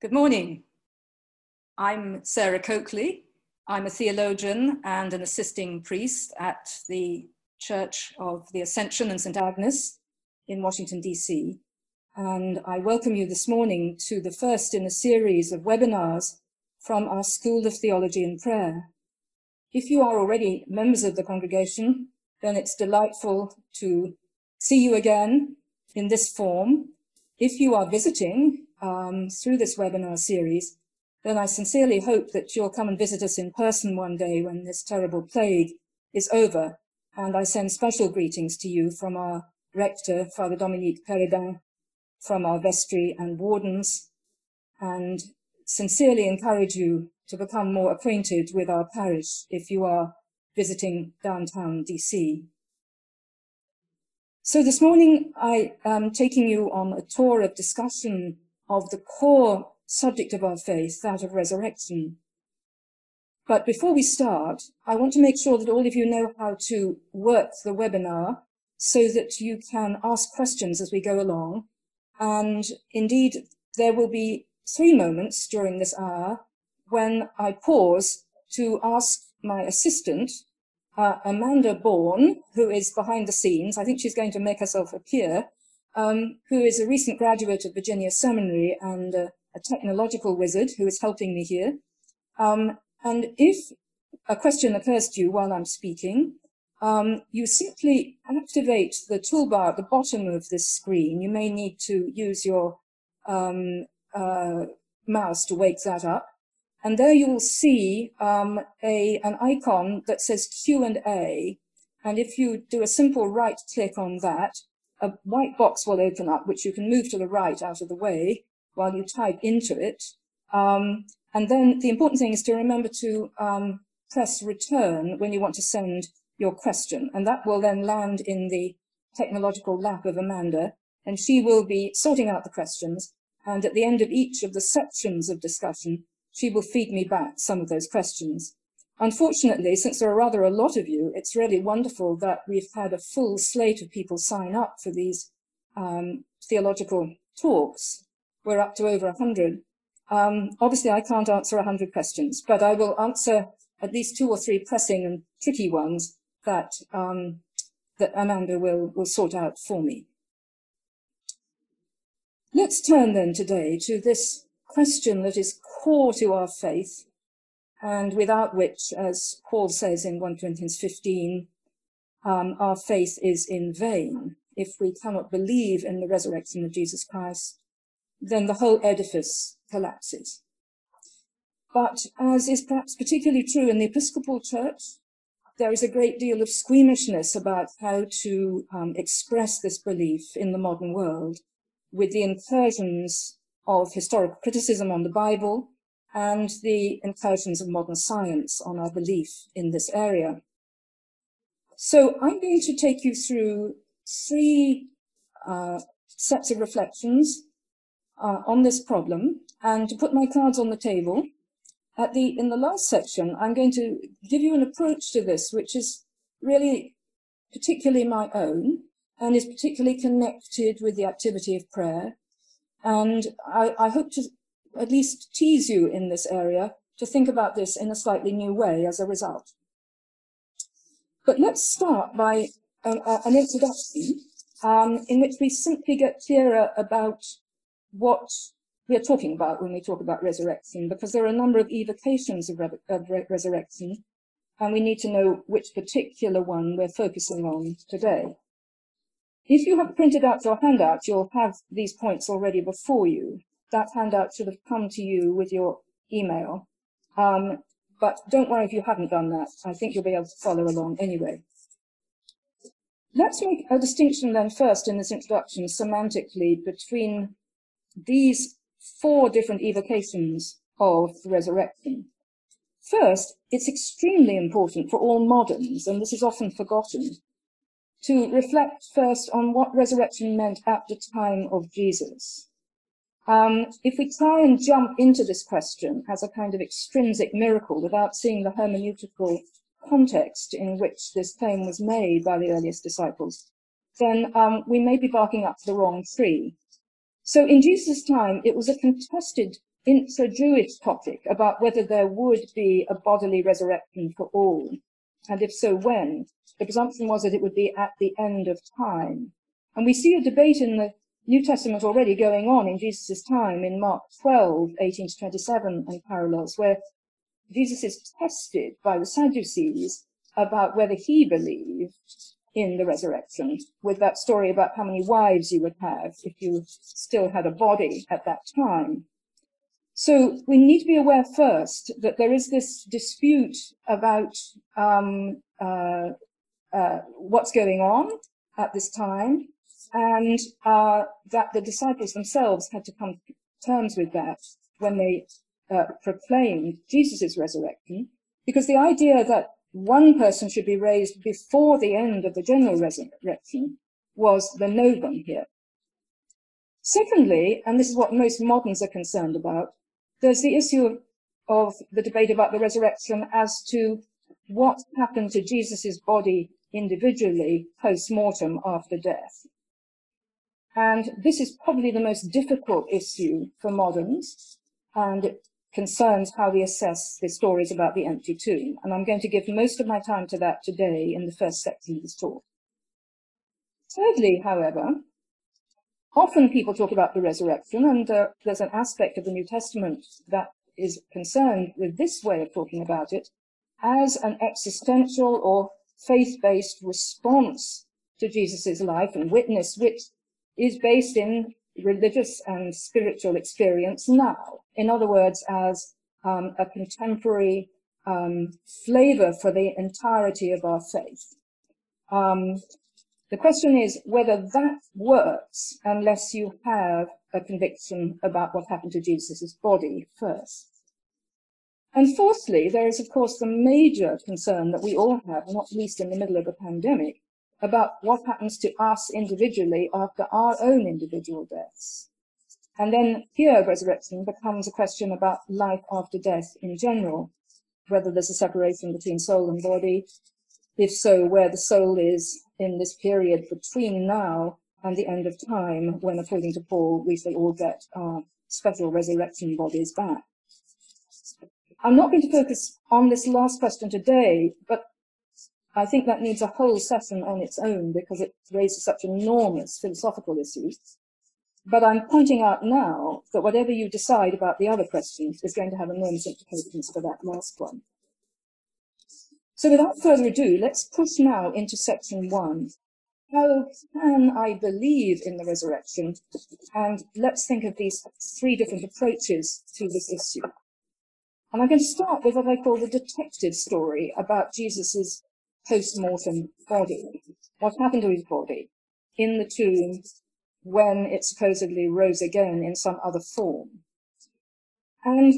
Good morning. I'm Sarah Coakley. I'm a theologian and an assisting priest at the Church of the Ascension and St. Agnes in Washington, D.C. And I welcome you this morning to the first in a series of webinars from our School of Theology and Prayer. If you are already members of the congregation, then it's delightful to see you again in this form. If you are visiting um, through this webinar series, then I sincerely hope that you'll come and visit us in person one day when this terrible plague is over. And I send special greetings to you from our rector, Father Dominique Peredin, from our vestry and wardens, and sincerely encourage you to become more acquainted with our parish if you are visiting downtown DC. So this morning I am taking you on a tour of discussion of the core subject of our faith, that of resurrection. But before we start, I want to make sure that all of you know how to work the webinar so that you can ask questions as we go along. And indeed, there will be three moments during this hour when I pause to ask my assistant, uh, Amanda Bourne, who is behind the scenes. I think she's going to make herself appear um, who is a recent graduate of Virginia Seminary and uh, a technological wizard who is helping me here. Um, and if a question occurs to you while I'm speaking, um, you simply activate the toolbar at the bottom of this screen. You may need to use your um, uh, mouse to wake that up. And there you will see um, a, an icon that says Q&A. And if you do a simple right click on that, a white box will open up, which you can move to the right out of the way while you type into it. Um, and then the important thing is to remember to um, press return when you want to send your question. And that will then land in the technological lap of Amanda. And she will be sorting out the questions. And at the end of each of the sections of discussion, she will feed me back some of those questions. Unfortunately, since there are rather a lot of you, it's really wonderful that we've had a full slate of people sign up for these um, theological talks. We're up to over 100. Um, obviously, I can't answer 100 questions, but I will answer at least two or three pressing and tricky ones that, um, that Amanda will, will sort out for me. Let's turn then today to this question that is core to our faith and without which, as Paul says in 1 Corinthians 15, um, our faith is in vain. If we cannot believe in the resurrection of Jesus Christ, then the whole edifice collapses. But as is perhaps particularly true in the Episcopal Church, there is a great deal of squeamishness about how to um, express this belief in the modern world with the incursions of historical criticism on the Bible and the incursions of modern science on our belief in this area. So I'm going to take you through three uh, sets of reflections uh, on this problem and to put my cards on the table. At the, in the last section, I'm going to give you an approach to this, which is really particularly my own and is particularly connected with the activity of prayer. And I, I hope to at least tease you in this area to think about this in a slightly new way as a result. But let's start by an, uh, an introduction um, in which we simply get clearer about what we are talking about when we talk about resurrection, because there are a number of evocations of, re of re resurrection, and we need to know which particular one we're focusing on today. If you have printed out your handout, you'll have these points already before you that handout should have come to you with your email. Um, but don't worry if you haven't done that. I think you'll be able to follow along anyway. Let's make a distinction then first in this introduction semantically between these four different evocations of the resurrection. First, it's extremely important for all moderns, and this is often forgotten, to reflect first on what resurrection meant at the time of Jesus. Um, if we try and jump into this question as a kind of extrinsic miracle without seeing the hermeneutical context in which this claim was made by the earliest disciples, then um, we may be barking up the wrong tree. So in Jesus' time, it was a contested intra-Jewish topic about whether there would be a bodily resurrection for all, and if so, when. The presumption was that it would be at the end of time. And we see a debate in the New Testament already going on in Jesus' time in Mark 12, 18 to 27 and parallels, where Jesus is tested by the Sadducees about whether he believed in the resurrection, with that story about how many wives you would have if you still had a body at that time. So we need to be aware first that there is this dispute about um, uh, uh, what's going on at this time, and uh, that the disciples themselves had to come to terms with that when they uh, proclaimed Jesus' resurrection, because the idea that one person should be raised before the end of the general resurrection was the novum here. Secondly, and this is what most moderns are concerned about, there's the issue of the debate about the resurrection as to what happened to Jesus' body individually post-mortem after death. And this is probably the most difficult issue for moderns, and it concerns how we assess the stories about the empty tomb. And I'm going to give most of my time to that today in the first section of this talk. Thirdly, however, often people talk about the resurrection, and uh, there's an aspect of the New Testament that is concerned with this way of talking about it as an existential or faith-based response to Jesus' life and witness, which is based in religious and spiritual experience now. In other words, as um, a contemporary um, flavor for the entirety of our faith. Um, the question is whether that works unless you have a conviction about what happened to Jesus' body first. And fourthly, there is, of course, the major concern that we all have, not least in the middle of a pandemic, about what happens to us individually after our own individual deaths. And then here, resurrection becomes a question about life after death in general, whether there's a separation between soul and body, if so, where the soul is in this period between now and the end of time, when, according to Paul, we shall all get our special resurrection bodies back. I'm not going to focus on this last question today, but I think that needs a whole session on its own because it raises such enormous philosophical issues. But I'm pointing out now that whatever you decide about the other questions is going to have enormous implications for that last one. So without further ado, let's push now into section one. How can I believe in the resurrection? And let's think of these three different approaches to this issue. And I'm going to start with what I call the detective story about Jesus's post-mortem body. What happened to his body in the tomb when it supposedly rose again in some other form? And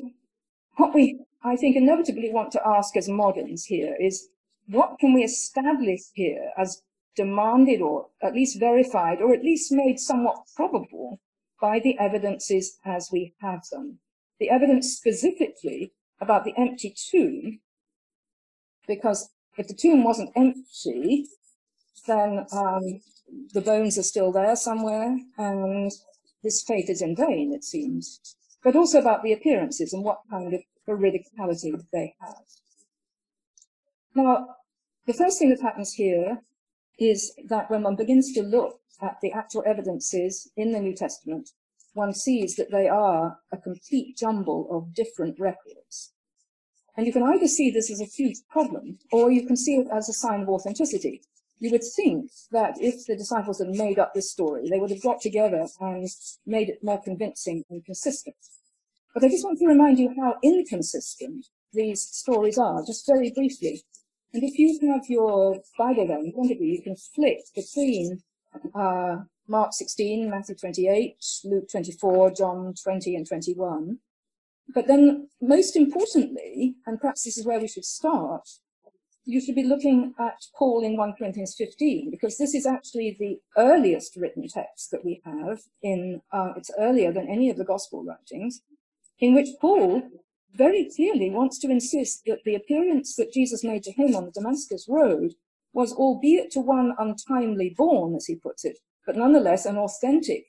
what we, I think, inevitably want to ask as moderns here is, what can we establish here as demanded or at least verified or at least made somewhat probable by the evidences as we have them? The evidence specifically about the empty tomb, because if the tomb wasn't empty, then um, the bones are still there somewhere, and this faith is in vain, it seems. But also about the appearances and what kind of veridicality they have. Now, the first thing that happens here is that when one begins to look at the actual evidences in the New Testament, one sees that they are a complete jumble of different records. And you can either see this as a huge problem, or you can see it as a sign of authenticity. You would think that if the disciples had made up this story, they would have got together and made it more convincing and consistent. But I just want to remind you how inconsistent these stories are, just very briefly. And if you have your Bible there in front of you, you can flick between uh, Mark 16, Matthew 28, Luke 24, John 20 and 21. But then, most importantly, and perhaps this is where we should start, you should be looking at Paul in 1 Corinthians 15, because this is actually the earliest written text that we have in, uh, it's earlier than any of the gospel writings, in which Paul very clearly wants to insist that the appearance that Jesus made to him on the Damascus road was, albeit to one untimely born, as he puts it, but nonetheless an authentic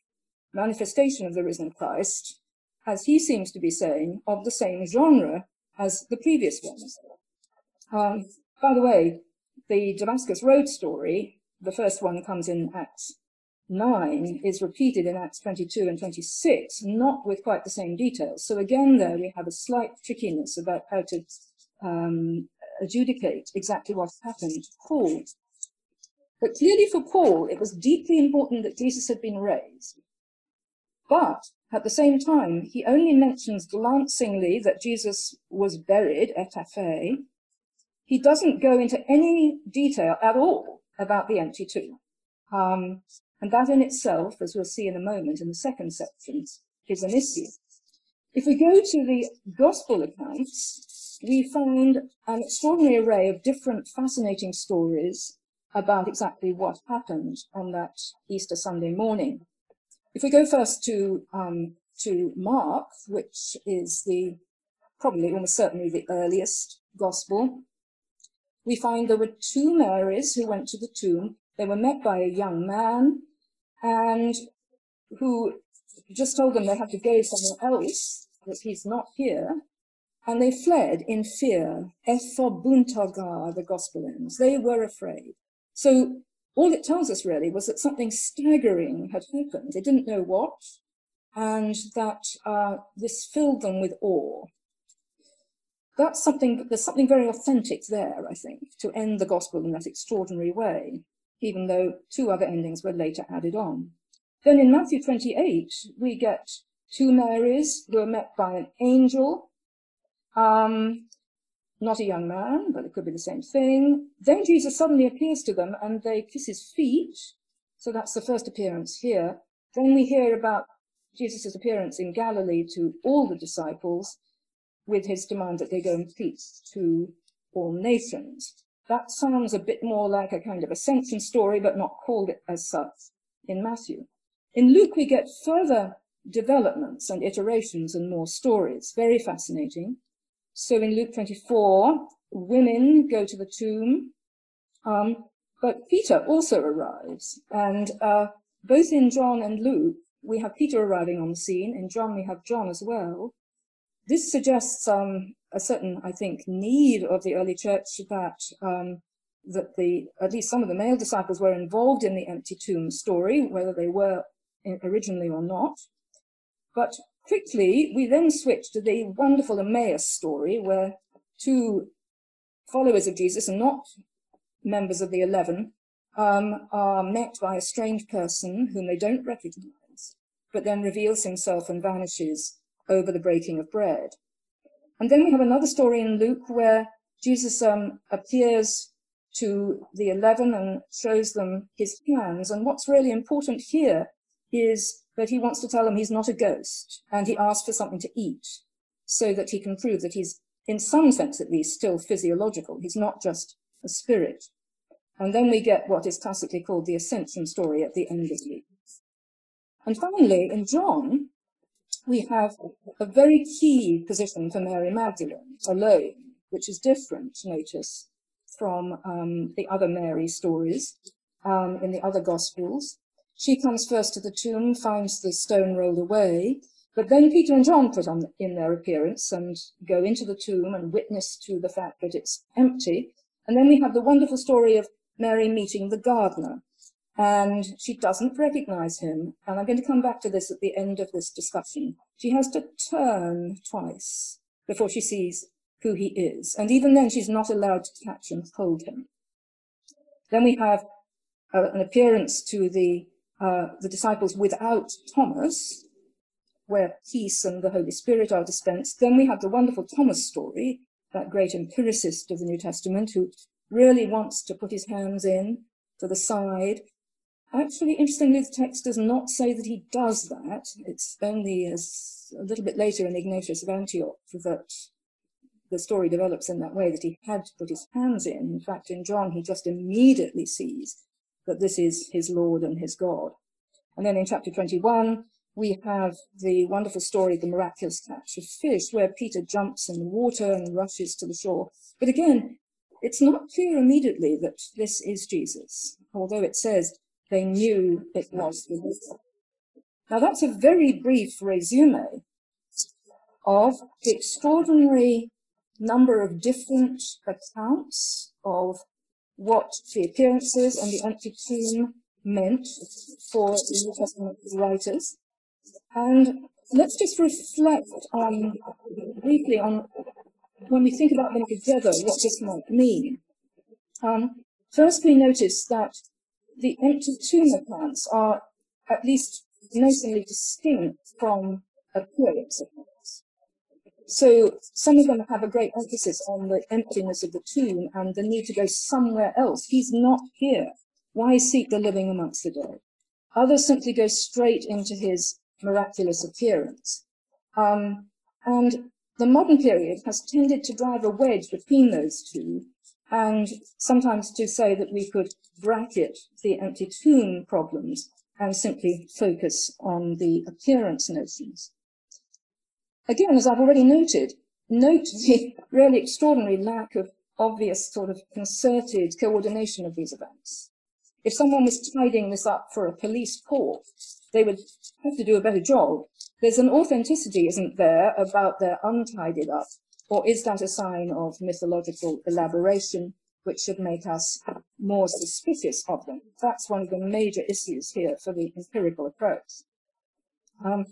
manifestation of the risen Christ, as he seems to be saying, of the same genre as the previous ones. Um, by the way, the Damascus Road story, the first one comes in Acts 9, is repeated in Acts 22 and 26, not with quite the same details. So again, there we have a slight trickiness about how to um, adjudicate exactly what happened to Paul. But clearly for Paul, it was deeply important that Jesus had been raised. But at the same time, he only mentions glancingly that Jesus was buried et He doesn't go into any detail at all about the empty tomb. Um, and that in itself, as we'll see in a moment in the second section, is an issue. If we go to the gospel accounts, we find an extraordinary array of different fascinating stories about exactly what happened on that Easter Sunday morning. If we go first to um, to Mark, which is the probably almost certainly the earliest gospel, we find there were two Marys who went to the tomb. They were met by a young man and who just told them they had to go somewhere else, that he's not here. And they fled in fear. Ephobounto gar, the gospel ends. They were afraid. So all it tells us really was that something staggering had happened. They didn't know what, and that uh, this filled them with awe. That's something, there's something very authentic there, I think, to end the gospel in that extraordinary way, even though two other endings were later added on. Then in Matthew 28, we get two Marys who are met by an angel. Um, not a young man, but it could be the same thing. Then Jesus suddenly appears to them and they kiss his feet. So that's the first appearance here. Then we hear about Jesus' appearance in Galilee to all the disciples with his demand that they go and preach to all nations. That sounds a bit more like a kind of ascension story, but not called it as such in Matthew. In Luke, we get further developments and iterations and more stories. Very fascinating. So in Luke 24, women go to the tomb, um, but Peter also arrives. And uh, both in John and Luke, we have Peter arriving on the scene. In John, we have John as well. This suggests um, a certain, I think, need of the early church that um, that the at least some of the male disciples were involved in the empty tomb story, whether they were originally or not. But quickly, we then switch to the wonderful Emmaus story where two followers of Jesus and not members of the eleven um, are met by a strange person whom they don't recognize, but then reveals himself and vanishes over the breaking of bread. And then we have another story in Luke where Jesus um, appears to the eleven and shows them his hands. And what's really important here is that he wants to tell them he's not a ghost and he asks for something to eat so that he can prove that he's, in some sense at least, still physiological. He's not just a spirit. And then we get what is tacitly called the ascension story at the end of Luke. And finally, in John, we have a very key position for Mary Magdalene alone, which is different, notice, from um, the other Mary stories um, in the other Gospels. She comes first to the tomb, finds the stone rolled away, but then Peter and John put on in their appearance and go into the tomb and witness to the fact that it's empty. And then we have the wonderful story of Mary meeting the gardener. And she doesn't recognize him. And I'm going to come back to this at the end of this discussion. She has to turn twice before she sees who he is. And even then, she's not allowed to catch and hold him. Then we have uh, an appearance to the uh, the disciples without Thomas, where peace and the Holy Spirit are dispensed. Then we have the wonderful Thomas story, that great empiricist of the New Testament who really wants to put his hands in to the side. Actually, interestingly, the text does not say that he does that. It's only as a little bit later in Ignatius of Antioch that the story develops in that way that he had to put his hands in. In fact, in John, he just immediately sees that this is his Lord and his God. And then in chapter 21, we have the wonderful story of the miraculous catch of fish, where Peter jumps in the water and rushes to the shore. But again, it's not clear immediately that this is Jesus, although it says they knew it was Jesus. Now that's a very brief resume of the extraordinary number of different accounts of what the appearances and the empty tomb meant for New Testament writers. And let's just reflect on briefly on when we think about them together, what this might mean. Um, first, we notice that the empty tomb accounts are at least notionally distinct from appearance accounts. So some of them have a great emphasis on the emptiness of the tomb and the need to go somewhere else. He's not here. Why seek the living amongst the dead? Others simply go straight into his miraculous appearance. Um, and the modern period has tended to drive a wedge between those two, and sometimes to say that we could bracket the empty tomb problems and simply focus on the appearance notions. Again, as I've already noted, note the really extraordinary lack of obvious sort of concerted coordination of these events. If someone was tidying this up for a police court, they would have to do a better job. There's an authenticity, isn't there, about their untidied up, or is that a sign of mythological elaboration, which should make us more suspicious of them? That's one of the major issues here for the empirical approach. Um,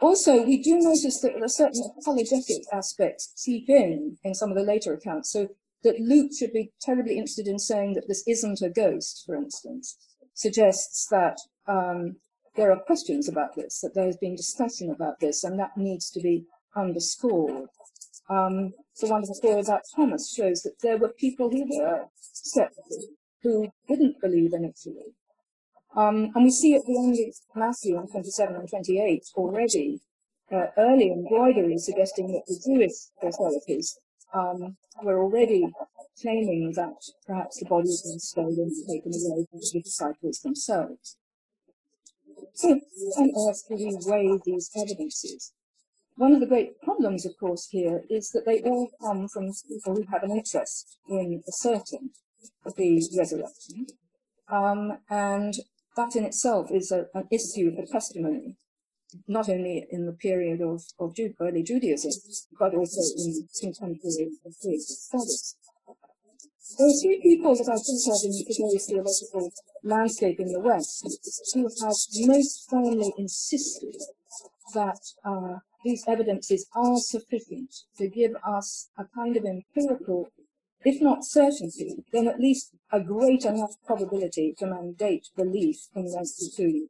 also, we do notice that there are certain apologetic aspects seep in in some of the later accounts. So that Luke should be terribly interested in saying that this isn't a ghost, for instance, suggests that um, there are questions about this, that there's been discussion about this, and that needs to be underscored. Um, the wonderful story about Thomas shows that there were people who were skeptical, who didn't believe in it Um, and we see at the end of Matthew in 27 and 28 already uh, early embroidery suggesting that the Jewish authorities um, were already claiming that perhaps the body had been stolen and taken away from the disciples themselves. So, on earth do we weigh these evidences? One of the great problems, of course, here is that they all come from people who have an interest in asserting the resurrection. Um, and that in itself is a, an issue for testimony not only in the period of, of Jude, early Judaism, but also in contemporary studies. There are three people that I think of in today's theological landscape in the West who have most firmly insisted that uh, these evidences are sufficient to give us a kind of empirical, if not certainty, then at least a great enough probability to mandate belief in two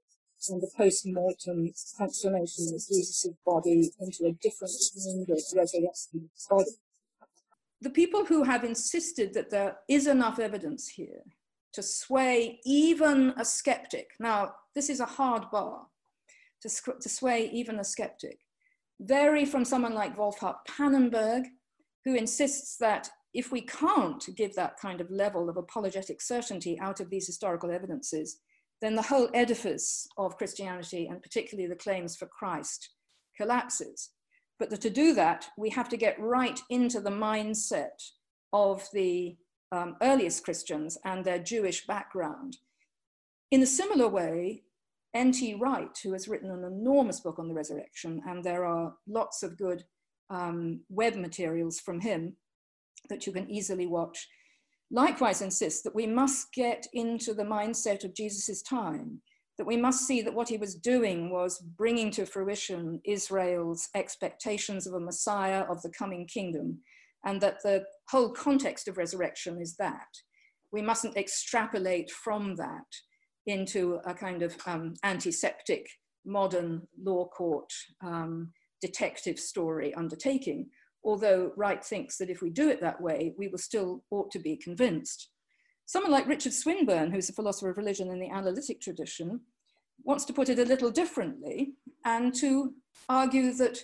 and the post-mortem transformation of Jesus' body into a different kind of resurrected body. The people who have insisted that there is enough evidence here to sway even a skeptic, now this is a hard bar, to, to sway even a skeptic, vary from someone like Wolfhart Pannenberg, who insists that if we can't give that kind of level of apologetic certainty out of these historical evidences, then the whole edifice of Christianity, and particularly the claims for Christ, collapses. But to do that, we have to get right into the mindset of the um, earliest Christians and their Jewish background. In a similar way, N.T. Wright, who has written an enormous book on the resurrection, and there are lots of good um, web materials from him that you can easily watch, likewise insists that we must get into the mindset of Jesus's time, that we must see that what he was doing was bringing to fruition Israel's expectations of a Messiah of the coming kingdom, and that the whole context of resurrection is that. We mustn't extrapolate from that into a kind of um, antiseptic modern law court um, detective story undertaking, although Wright thinks that if we do it that way, we will still ought to be convinced. Someone like Richard Swinburne, who's a philosopher of religion in the analytic tradition, wants to put it a little differently and to argue that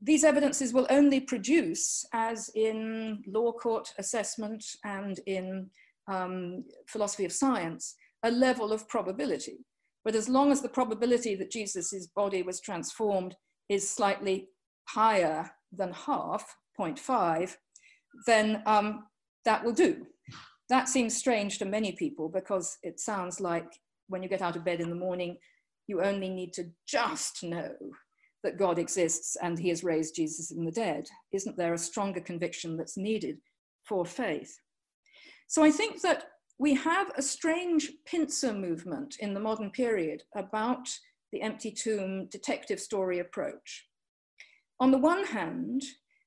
these evidences will only produce, as in law court assessment and in um, philosophy of science, a level of probability. But as long as the probability that Jesus' body was transformed is slightly higher than half, 0.5, then um, that will do. That seems strange to many people because it sounds like when you get out of bed in the morning, you only need to just know that God exists and he has raised Jesus from the dead? Isn't there a stronger conviction that's needed for faith? So I think that we have a strange pincer movement in the modern period about the empty tomb detective story approach. On the one hand,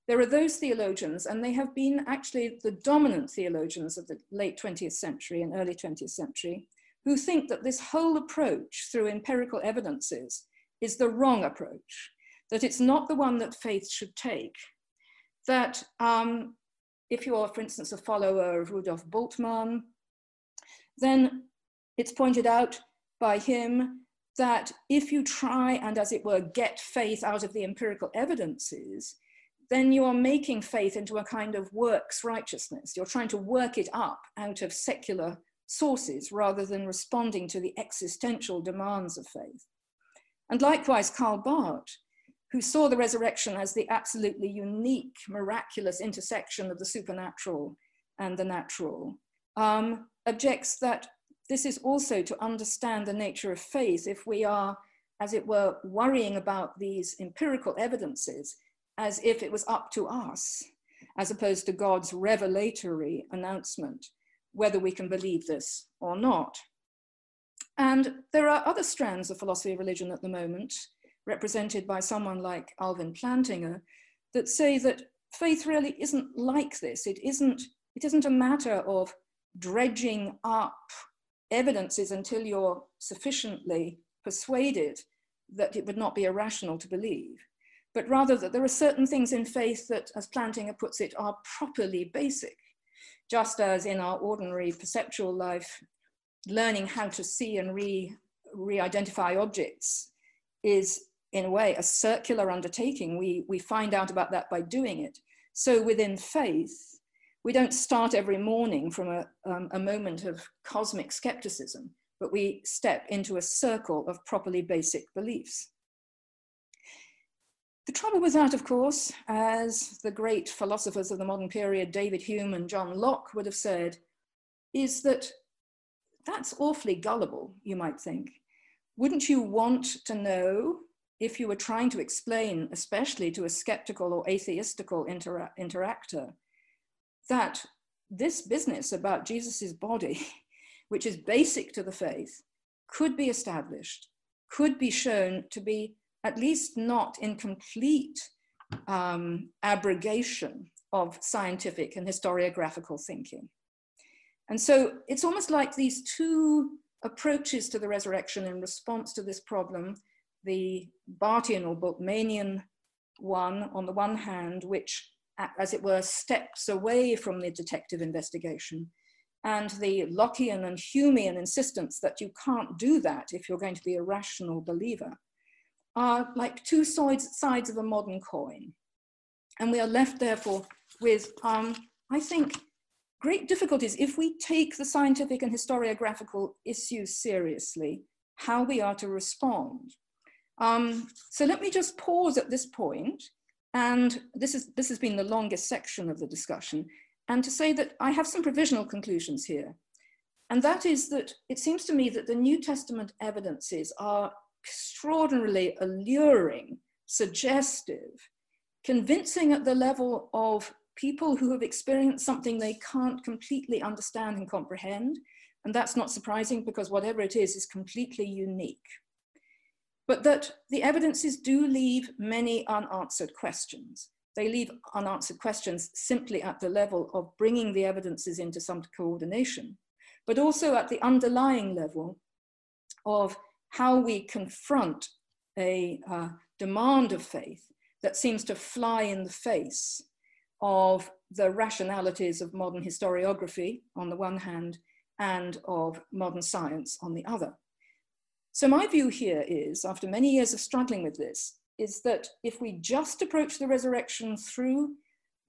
there are those theologians, and they have been actually the dominant theologians of the late 20th century and early 20th century, who think that this whole approach through empirical evidences is the wrong approach, that it's not the one that faith should take. That um, if you are, for instance, a follower of Rudolf Bultmann, then it's pointed out by him that if you try and, as it were, get faith out of the empirical evidences, then you are making faith into a kind of works righteousness. You're trying to work it up out of secular sources rather than responding to the existential demands of faith. And likewise, Karl Barth, who saw the resurrection as the absolutely unique, miraculous intersection of the supernatural and the natural, um, objects that this is also to understand the nature of faith if we are, as it were, worrying about these empirical evidences as if it was up to us, as opposed to God's revelatory announcement, whether we can believe this or not. And there are other strands of philosophy of religion at the moment, represented by someone like Alvin Plantinga, that say that faith really isn't like this. It isn't, it isn't a matter of dredging up evidences until you're sufficiently persuaded that it would not be irrational to believe, but rather that there are certain things in faith that, as Plantinga puts it, are properly basic. Just as in our ordinary perceptual life, learning how to see and re, re-identify objects is in a way a circular undertaking. We, we find out about that by doing it. So within faith, we don't start every morning from a, um, a moment of cosmic skepticism, but we step into a circle of properly basic beliefs. The trouble with that, of course, as the great philosophers of the modern period, David Hume and John Locke, would have said, is that that's awfully gullible, you might think. Wouldn't you want to know if you were trying to explain, especially to a skeptical or atheistical intera interactor, that this business about Jesus's body, which is basic to the faith, could be established, could be shown to be at least not in complete um, abrogation of scientific and historiographical thinking. And so it's almost like these two approaches to the resurrection in response to this problem the Barthian or Bultmannian one, on the one hand, which as it were, steps away from the detective investigation. And the Lockean and Humean insistence that you can't do that if you're going to be a rational believer are like two sides, sides of a modern coin. And we are left, therefore, with, um, I think, great difficulties if we take the scientific and historiographical issues seriously, how we are to respond. Um, so let me just pause at this point and this, is, this has been the longest section of the discussion. And to say that I have some provisional conclusions here. And that is that it seems to me that the New Testament evidences are extraordinarily alluring, suggestive, convincing at the level of people who have experienced something they can't completely understand and comprehend. And that's not surprising because whatever it is is completely unique but that the evidences do leave many unanswered questions. They leave unanswered questions simply at the level of bringing the evidences into some coordination, but also at the underlying level of how we confront a uh, demand of faith that seems to fly in the face of the rationalities of modern historiography on the one hand and of modern science on the other. So my view here is, after many years of struggling with this, is that if we just approach the resurrection through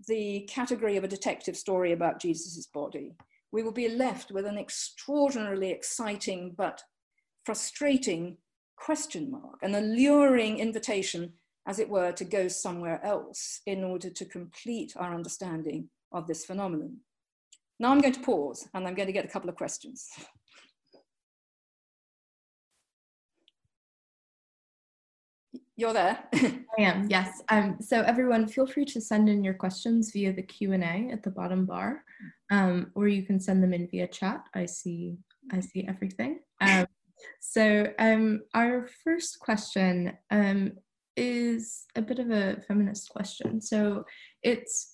the category of a detective story about Jesus's body, we will be left with an extraordinarily exciting but frustrating question mark, an alluring invitation, as it were, to go somewhere else in order to complete our understanding of this phenomenon. Now I'm going to pause and I'm going to get a couple of questions. you're there. I am, yes. Um, so everyone, feel free to send in your questions via the Q&A at the bottom bar, um, or you can send them in via chat. I see, I see everything. Um, so um, our first question um, is a bit of a feminist question. So it's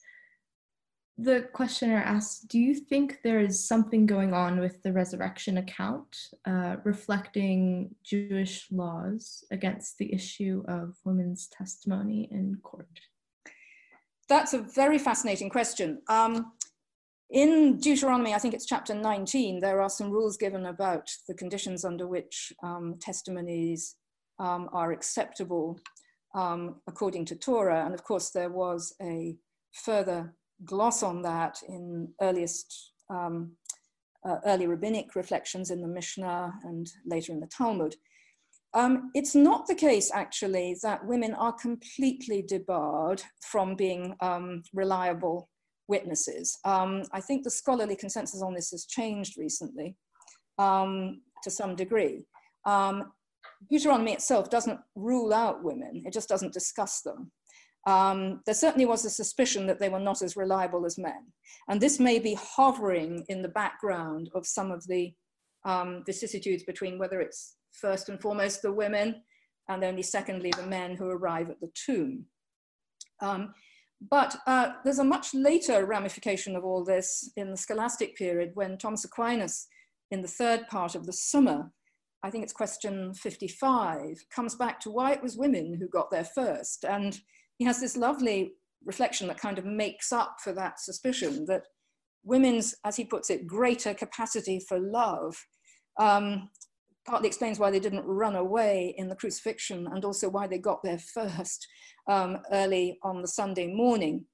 the questioner asks, do you think there is something going on with the resurrection account uh, reflecting Jewish laws against the issue of women's testimony in court? That's a very fascinating question. Um, in Deuteronomy, I think it's chapter 19, there are some rules given about the conditions under which um, testimonies um, are acceptable um, according to Torah. And of course, there was a further gloss on that in earliest um, uh, early rabbinic reflections in the Mishnah and later in the Talmud. Um, it's not the case, actually, that women are completely debarred from being um, reliable witnesses. Um, I think the scholarly consensus on this has changed recently um, to some degree. Um, Deuteronomy itself doesn't rule out women, it just doesn't discuss them um, there certainly was a suspicion that they were not as reliable as men. And this may be hovering in the background of some of the um, vicissitudes between whether it's first and foremost the women and only secondly the men who arrive at the tomb. Um, but uh, there's a much later ramification of all this in the scholastic period when Thomas Aquinas, in the third part of the Summa, I think it's question 55, comes back to why it was women who got there first. And he has this lovely reflection that kind of makes up for that suspicion that women's, as he puts it, greater capacity for love um, partly explains why they didn't run away in the crucifixion and also why they got there first um, early on the Sunday morning.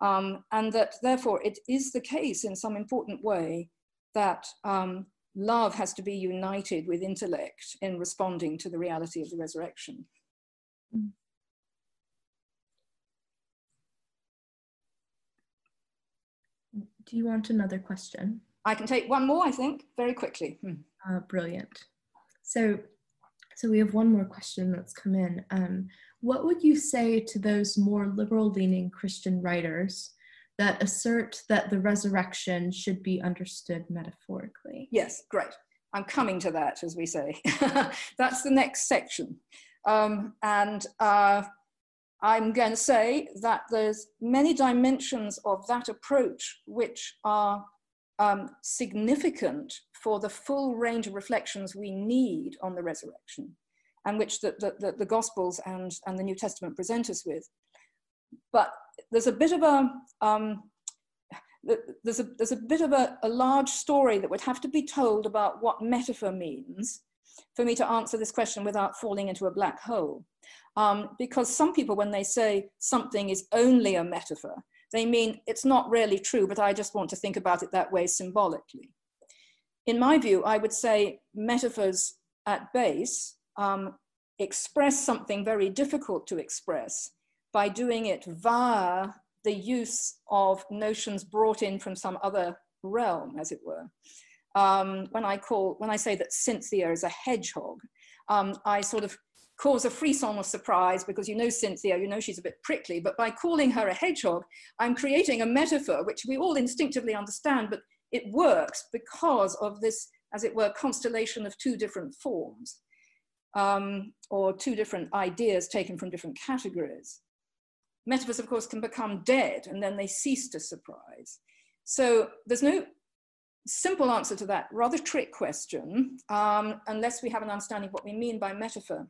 Um, and that therefore it is the case in some important way that um, love has to be united with intellect in responding to the reality of the resurrection. Mm. Do you want another question? I can take one more, I think, very quickly. Hmm. Uh, brilliant. So, so we have one more question that's come in. Um, what would you say to those more liberal-leaning Christian writers that assert that the resurrection should be understood metaphorically? Yes, great. I'm coming to that, as we say. That's the next section. Um, and uh, I'm going to say that there's many dimensions of that approach which are um, significant for the full range of reflections we need on the resurrection and which the, the, the, the Gospels and, and the New Testament present us with. But there's a bit of a, um, there's a, there's a bit of a, a large story that would have to be told about what metaphor means for me to answer this question without falling into a black hole. Um, because some people, when they say something is only a metaphor, they mean it's not really true, but I just want to think about it that way symbolically. In my view, I would say metaphors at base um, express something very difficult to express by doing it via the use of notions brought in from some other realm, as it were. Um, when I call, when I say that Cynthia is a hedgehog, um, I sort of cause a frisson of surprise because you know Cynthia, you know she's a bit prickly, but by calling her a hedgehog, I'm creating a metaphor which we all instinctively understand, but it works because of this, as it were, constellation of two different forms um, or two different ideas taken from different categories. Metaphors, of course, can become dead and then they cease to surprise. So there's no simple answer to that rather trick question um, unless we have an understanding of what we mean by metaphor.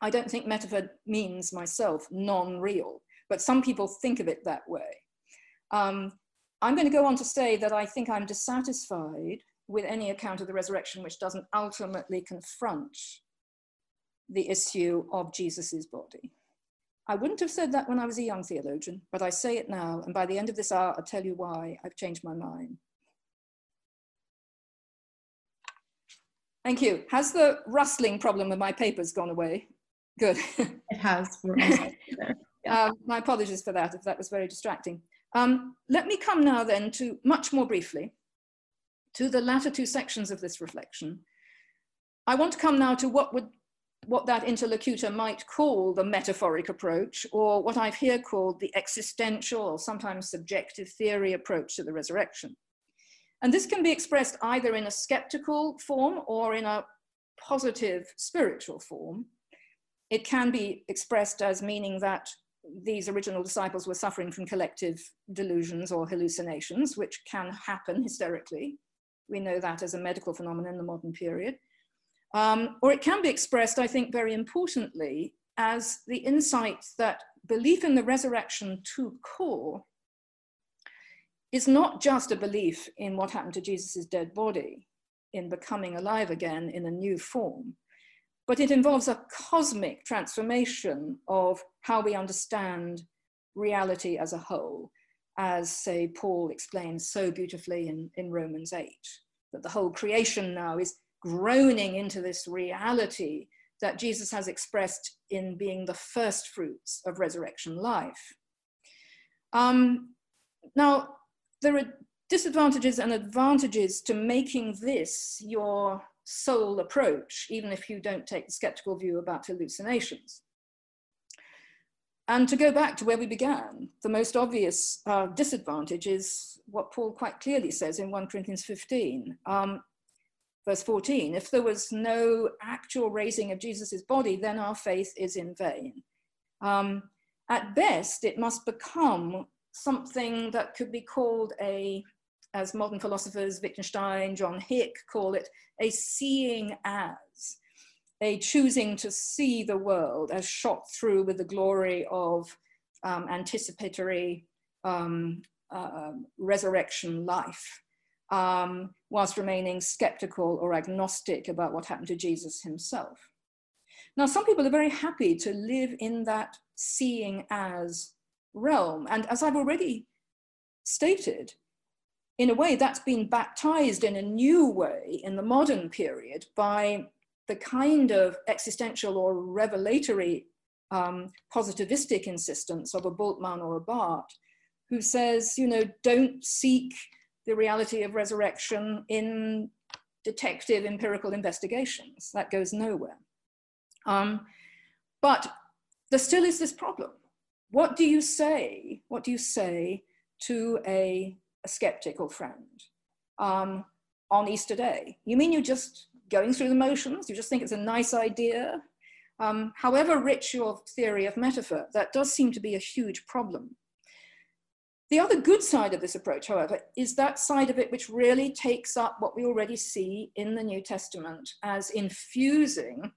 I don't think metaphor means myself non-real, but some people think of it that way. Um, I'm going to go on to say that I think I'm dissatisfied with any account of the resurrection which doesn't ultimately confront the issue of Jesus's body. I wouldn't have said that when I was a young theologian, but I say it now, and by the end of this hour, I'll tell you why I've changed my mind. Thank you. Has the rustling problem with my papers gone away? Good. it has. um, my apologies for that, if that was very distracting. Um, let me come now then to, much more briefly, to the latter two sections of this reflection. I want to come now to what would what that interlocutor might call the metaphoric approach, or what I've here called the existential or sometimes subjective theory approach to the resurrection. And this can be expressed either in a skeptical form or in a positive spiritual form. It can be expressed as meaning that these original disciples were suffering from collective delusions or hallucinations, which can happen hysterically. We know that as a medical phenomenon in the modern period. Um, or it can be expressed, I think, very importantly, as the insight that belief in the resurrection to core is not just a belief in what happened to Jesus' dead body, in becoming alive again in a new form, but it involves a cosmic transformation of how we understand reality as a whole, as, say, Paul explains so beautifully in, in Romans 8, that the whole creation now is groaning into this reality that Jesus has expressed in being the first fruits of resurrection life. Um, now, there are disadvantages and advantages to making this your sole approach, even if you don't take the skeptical view about hallucinations. And to go back to where we began, the most obvious uh, disadvantage is what Paul quite clearly says in 1 Corinthians 15. Um, verse 14, if there was no actual raising of Jesus' body, then our faith is in vain. Um, at best, it must become something that could be called a, as modern philosophers, Wittgenstein, John Hick call it, a seeing as, a choosing to see the world as shot through with the glory of um, anticipatory um, uh, resurrection life um, whilst remaining skeptical or agnostic about what happened to Jesus himself. Now, some people are very happy to live in that seeing as realm. And as I've already stated, in a way that's been baptized in a new way in the modern period by the kind of existential or revelatory um, positivistic insistence of a Bultmann or a Barth, who says, you know, don't seek the reality of resurrection in detective empirical investigations. That goes nowhere. Um, but there still is this problem. What do you say? What do you say to a, a skeptical friend um, on Easter Day? You mean you're just going through the motions? You just think it's a nice idea? Um, however rich your theory of metaphor, that does seem to be a huge problem. The other good side of this approach, however, is that side of it which really takes up what we already see in the New Testament as infusing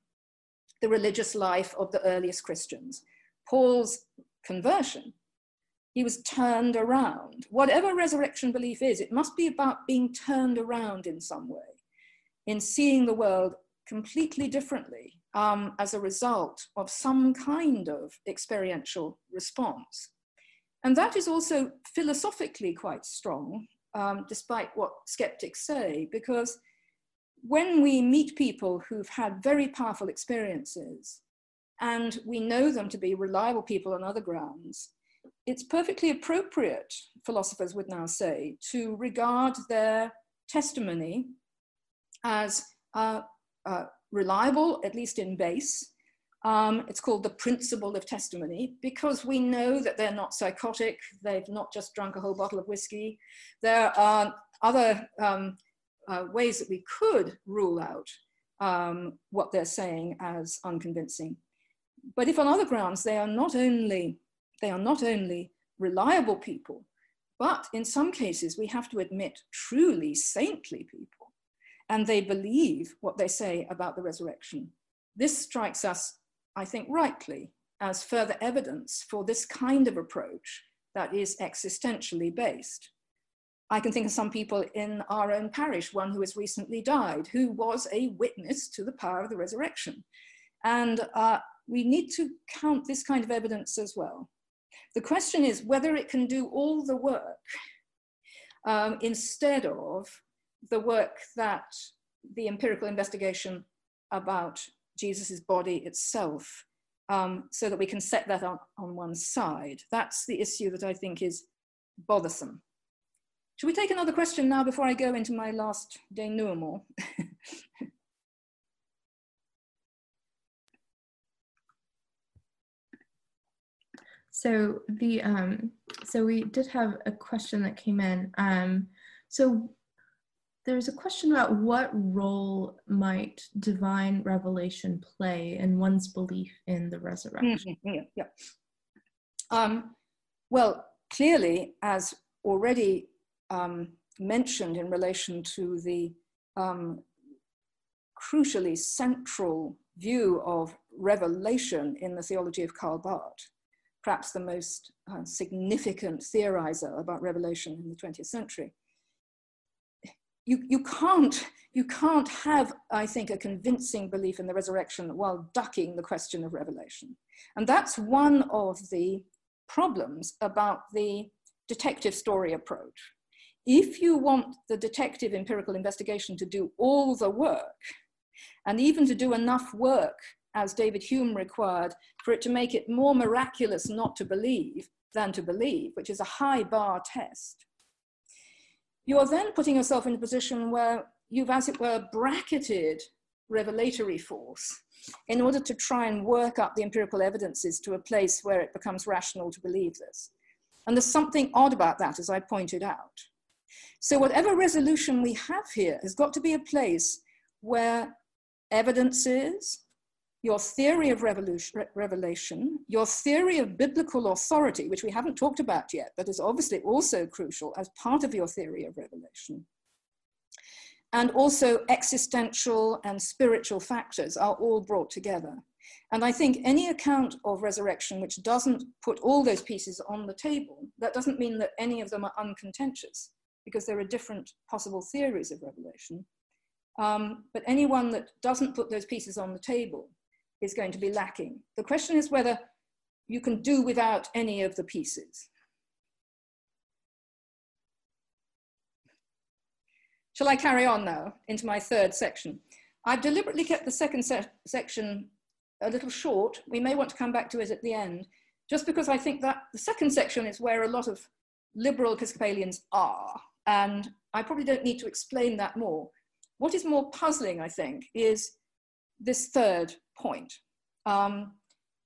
the religious life of the earliest Christians. Paul's conversion, he was turned around. Whatever resurrection belief is, it must be about being turned around in some way, in seeing the world completely differently um, as a result of some kind of experiential response. And that is also philosophically quite strong, um, despite what skeptics say, because when we meet people who've had very powerful experiences and we know them to be reliable people on other grounds, it's perfectly appropriate, philosophers would now say, to regard their testimony as uh, uh, reliable, at least in base, um, it's called the principle of testimony because we know that they're not psychotic. They've not just drunk a whole bottle of whiskey. There are other um, uh, ways that we could rule out um, what they're saying as unconvincing. But if on other grounds they are not only they are not only reliable people, but in some cases we have to admit truly saintly people, and they believe what they say about the resurrection. This strikes us I think rightly, as further evidence for this kind of approach that is existentially based. I can think of some people in our own parish, one who has recently died, who was a witness to the power of the resurrection. And uh, we need to count this kind of evidence as well. The question is whether it can do all the work um, instead of the work that the empirical investigation about Jesus's body itself, um, so that we can set that on, on one side. That's the issue that I think is bothersome. Should we take another question now before I go into my last denouement? So the um, so we did have a question that came in. Um, so there's a question about what role might divine revelation play in one's belief in the resurrection. Mm-hmm. Yeah, yeah. Um, well, clearly, as already um, mentioned in relation to the um, crucially central view of revelation in the theology of Karl Barth, perhaps the most uh, significant theorizer about revelation in the 20th century. You, you, can't, you can't have, I think, a convincing belief in the resurrection while ducking the question of revelation. And that's one of the problems about the detective story approach. If you want the detective empirical investigation to do all the work, and even to do enough work as David Hume required for it to make it more miraculous not to believe than to believe, which is a high bar test, you're then putting yourself in a position where you've, as it were, bracketed revelatory force in order to try and work up the empirical evidences to a place where it becomes rational to believe this. And there's something odd about that, as I pointed out. So whatever resolution we have here has got to be a place where evidences, your theory of revelation, your theory of biblical authority, which we haven't talked about yet, but is obviously also crucial as part of your theory of revelation, and also existential and spiritual factors are all brought together. And I think any account of resurrection which doesn't put all those pieces on the table, that doesn't mean that any of them are uncontentious, because there are different possible theories of revelation. Um, but anyone that doesn't put those pieces on the table is going to be lacking. The question is whether you can do without any of the pieces. Shall I carry on now into my third section? I've deliberately kept the second se section a little short. We may want to come back to it at the end, just because I think that the second section is where a lot of liberal Episcopalians are. And I probably don't need to explain that more. What is more puzzling, I think, is this third point. Um,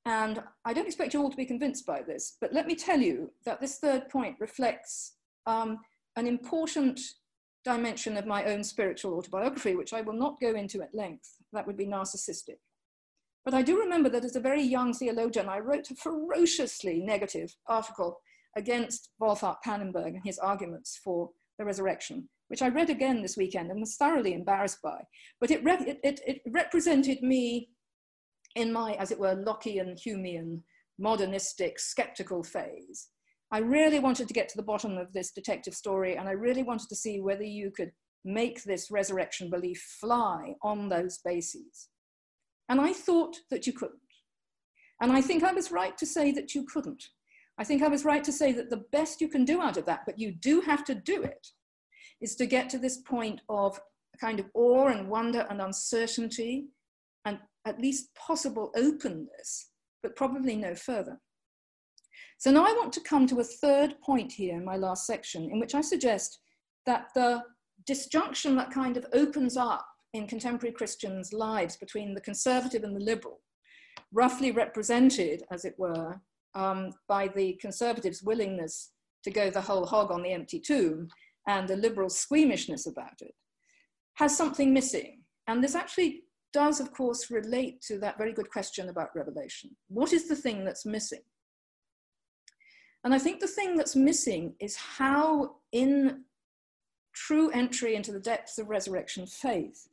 and I don't expect you all to be convinced by this, but let me tell you that this third point reflects um, an important dimension of my own spiritual autobiography, which I will not go into at length. That would be narcissistic. But I do remember that as a very young theologian, I wrote a ferociously negative article against Wolfhart Pannenberg and his arguments for the resurrection which I read again this weekend and was thoroughly embarrassed by. But it, it, it, it represented me in my, as it were, Lockean, Humean, modernistic, skeptical phase. I really wanted to get to the bottom of this detective story, and I really wanted to see whether you could make this resurrection belief fly on those bases. And I thought that you couldn't. And I think I was right to say that you couldn't. I think I was right to say that the best you can do out of that, but you do have to do it, is to get to this point of kind of awe and wonder and uncertainty and at least possible openness, but probably no further. So now I want to come to a third point here in my last section, in which I suggest that the disjunction that kind of opens up in contemporary Christians' lives between the conservative and the liberal, roughly represented, as it were, um, by the conservatives' willingness to go the whole hog on the empty tomb, and the liberal squeamishness about it, has something missing. And this actually does, of course, relate to that very good question about revelation. What is the thing that's missing? And I think the thing that's missing is how, in true entry into the depths of resurrection faith,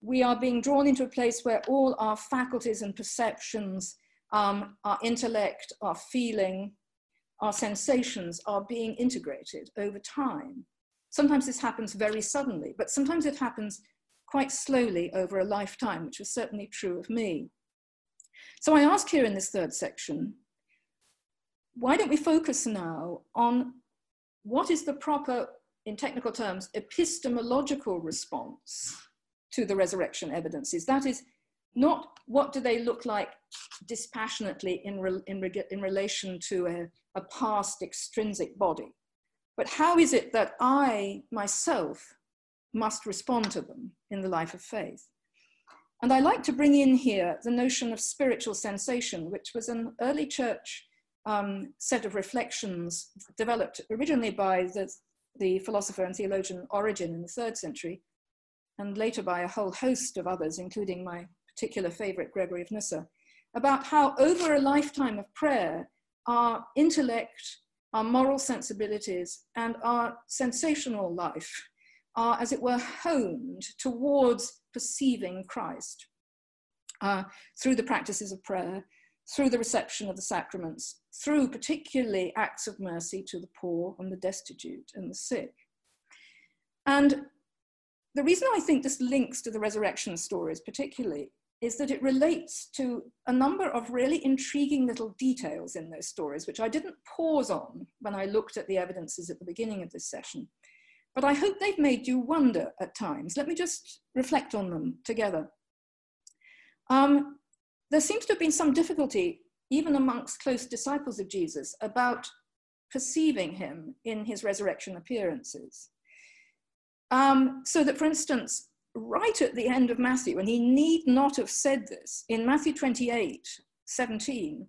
we are being drawn into a place where all our faculties and perceptions, um, our intellect, our feeling, our sensations are being integrated over time. Sometimes this happens very suddenly, but sometimes it happens quite slowly over a lifetime, which was certainly true of me. So I ask here in this third section, why don't we focus now on what is the proper, in technical terms, epistemological response to the resurrection evidences? That is, not what do they look like dispassionately in, re, in, re, in relation to a, a past extrinsic body, but how is it that I myself must respond to them in the life of faith? And I like to bring in here the notion of spiritual sensation, which was an early church um, set of reflections developed originally by the, the philosopher and theologian Origen in the third century, and later by a whole host of others, including my particular favorite, Gregory of Nyssa, about how over a lifetime of prayer, our intellect, our moral sensibilities, and our sensational life are, as it were, honed towards perceiving Christ uh, through the practices of prayer, through the reception of the sacraments, through particularly acts of mercy to the poor and the destitute and the sick. And the reason I think this links to the resurrection stories particularly is that it relates to a number of really intriguing little details in those stories, which I didn't pause on when I looked at the evidences at the beginning of this session. But I hope they've made you wonder at times. Let me just reflect on them together. Um, there seems to have been some difficulty, even amongst close disciples of Jesus, about perceiving him in his resurrection appearances. Um, so that, for instance, right at the end of Matthew, and he need not have said this, in Matthew 28 17,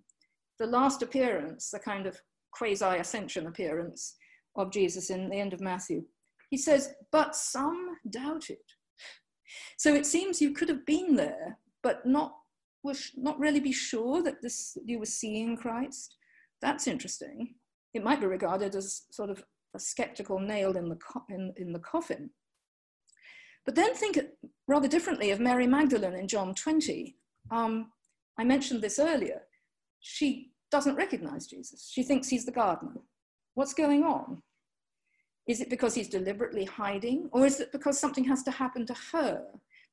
the last appearance, the kind of quasi ascension appearance of Jesus in the end of Matthew, he says, But some doubted. So it seems you could have been there, but not, was not really be sure that this, you were seeing Christ. That's interesting. It might be regarded as sort of a skeptical nail in the, in, in the coffin. But then think rather differently of Mary Magdalene in John 20. Um, I mentioned this earlier. She doesn't recognize Jesus. She thinks he's the gardener. What's going on? Is it because he's deliberately hiding, or is it because something has to happen to her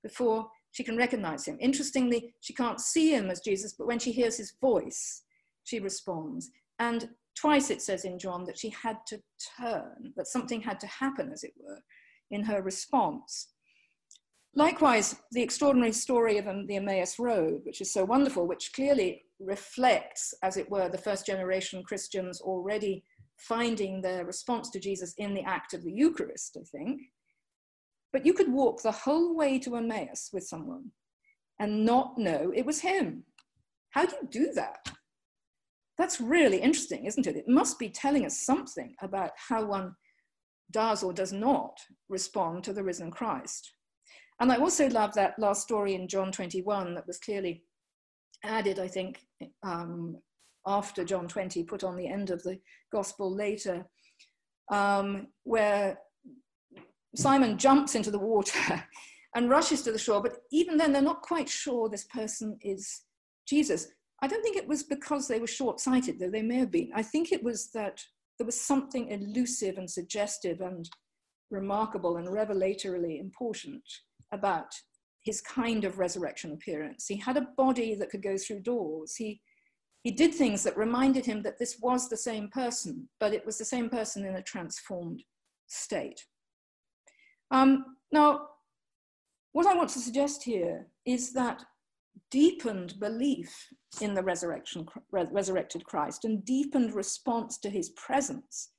before she can recognize him? Interestingly, she can't see him as Jesus, but when she hears his voice, she responds. And twice it says in John that she had to turn, that something had to happen, as it were, in her response. Likewise, the extraordinary story of um, the Emmaus Road, which is so wonderful, which clearly reflects, as it were, the first generation Christians already finding their response to Jesus in the act of the Eucharist, I think. But you could walk the whole way to Emmaus with someone and not know it was him. How do you do that? That's really interesting, isn't it? It must be telling us something about how one does or does not respond to the risen Christ. And I also love that last story in John 21 that was clearly added, I think, um, after John 20, put on the end of the gospel later, um, where Simon jumps into the water and rushes to the shore, but even then they're not quite sure this person is Jesus. I don't think it was because they were short sighted, though they may have been. I think it was that there was something elusive and suggestive and remarkable and revelatorily important about his kind of resurrection appearance. He had a body that could go through doors. He, he did things that reminded him that this was the same person, but it was the same person in a transformed state. Um, now, what I want to suggest here is that deepened belief in the resurrection, resurrected Christ and deepened response to his presence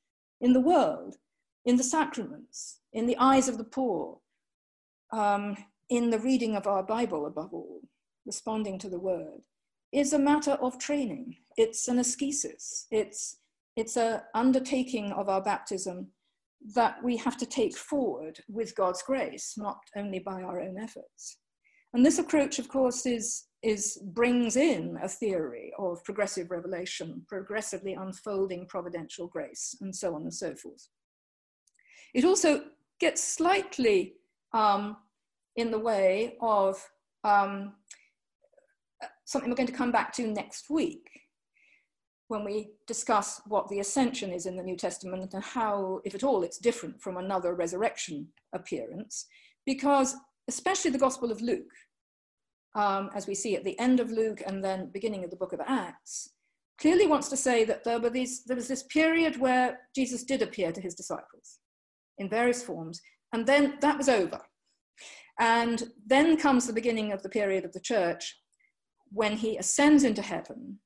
in the world, in the sacraments, in the eyes of the poor, um, in the reading of our Bible above all, responding to the word, is a matter of training. It's an ascesis. It's, it's an undertaking of our baptism that we have to take forward with God's grace, not only by our own efforts. And this approach, of course, is, is brings in a theory of progressive revelation, progressively unfolding providential grace, and so on and so forth. It also gets slightly um, in the way of um, something we're going to come back to next week when we discuss what the ascension is in the New Testament and how, if at all, it's different from another resurrection appearance, because especially the Gospel of Luke, um, as we see at the end of Luke and then beginning of the book of Acts, clearly wants to say that there, were these, there was this period where Jesus did appear to his disciples in various forms, and then that was over. And then comes the beginning of the period of the church when he ascends into heaven.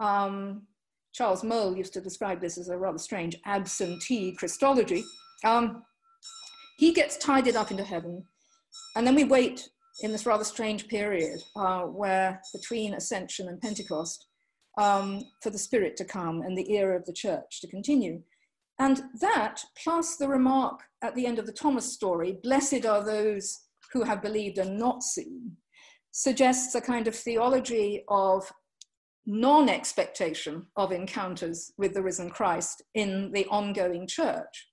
Um, Charles Moule used to describe this as a rather strange absentee Christology. Um, he gets tidied up into heaven, and then we wait in this rather strange period uh, where between Ascension and Pentecost, um, for the Spirit to come and the era of the church to continue. And that, plus the remark at the end of the Thomas story, blessed are those who have believed and not seen, suggests a kind of theology of non expectation of encounters with the risen Christ in the ongoing church.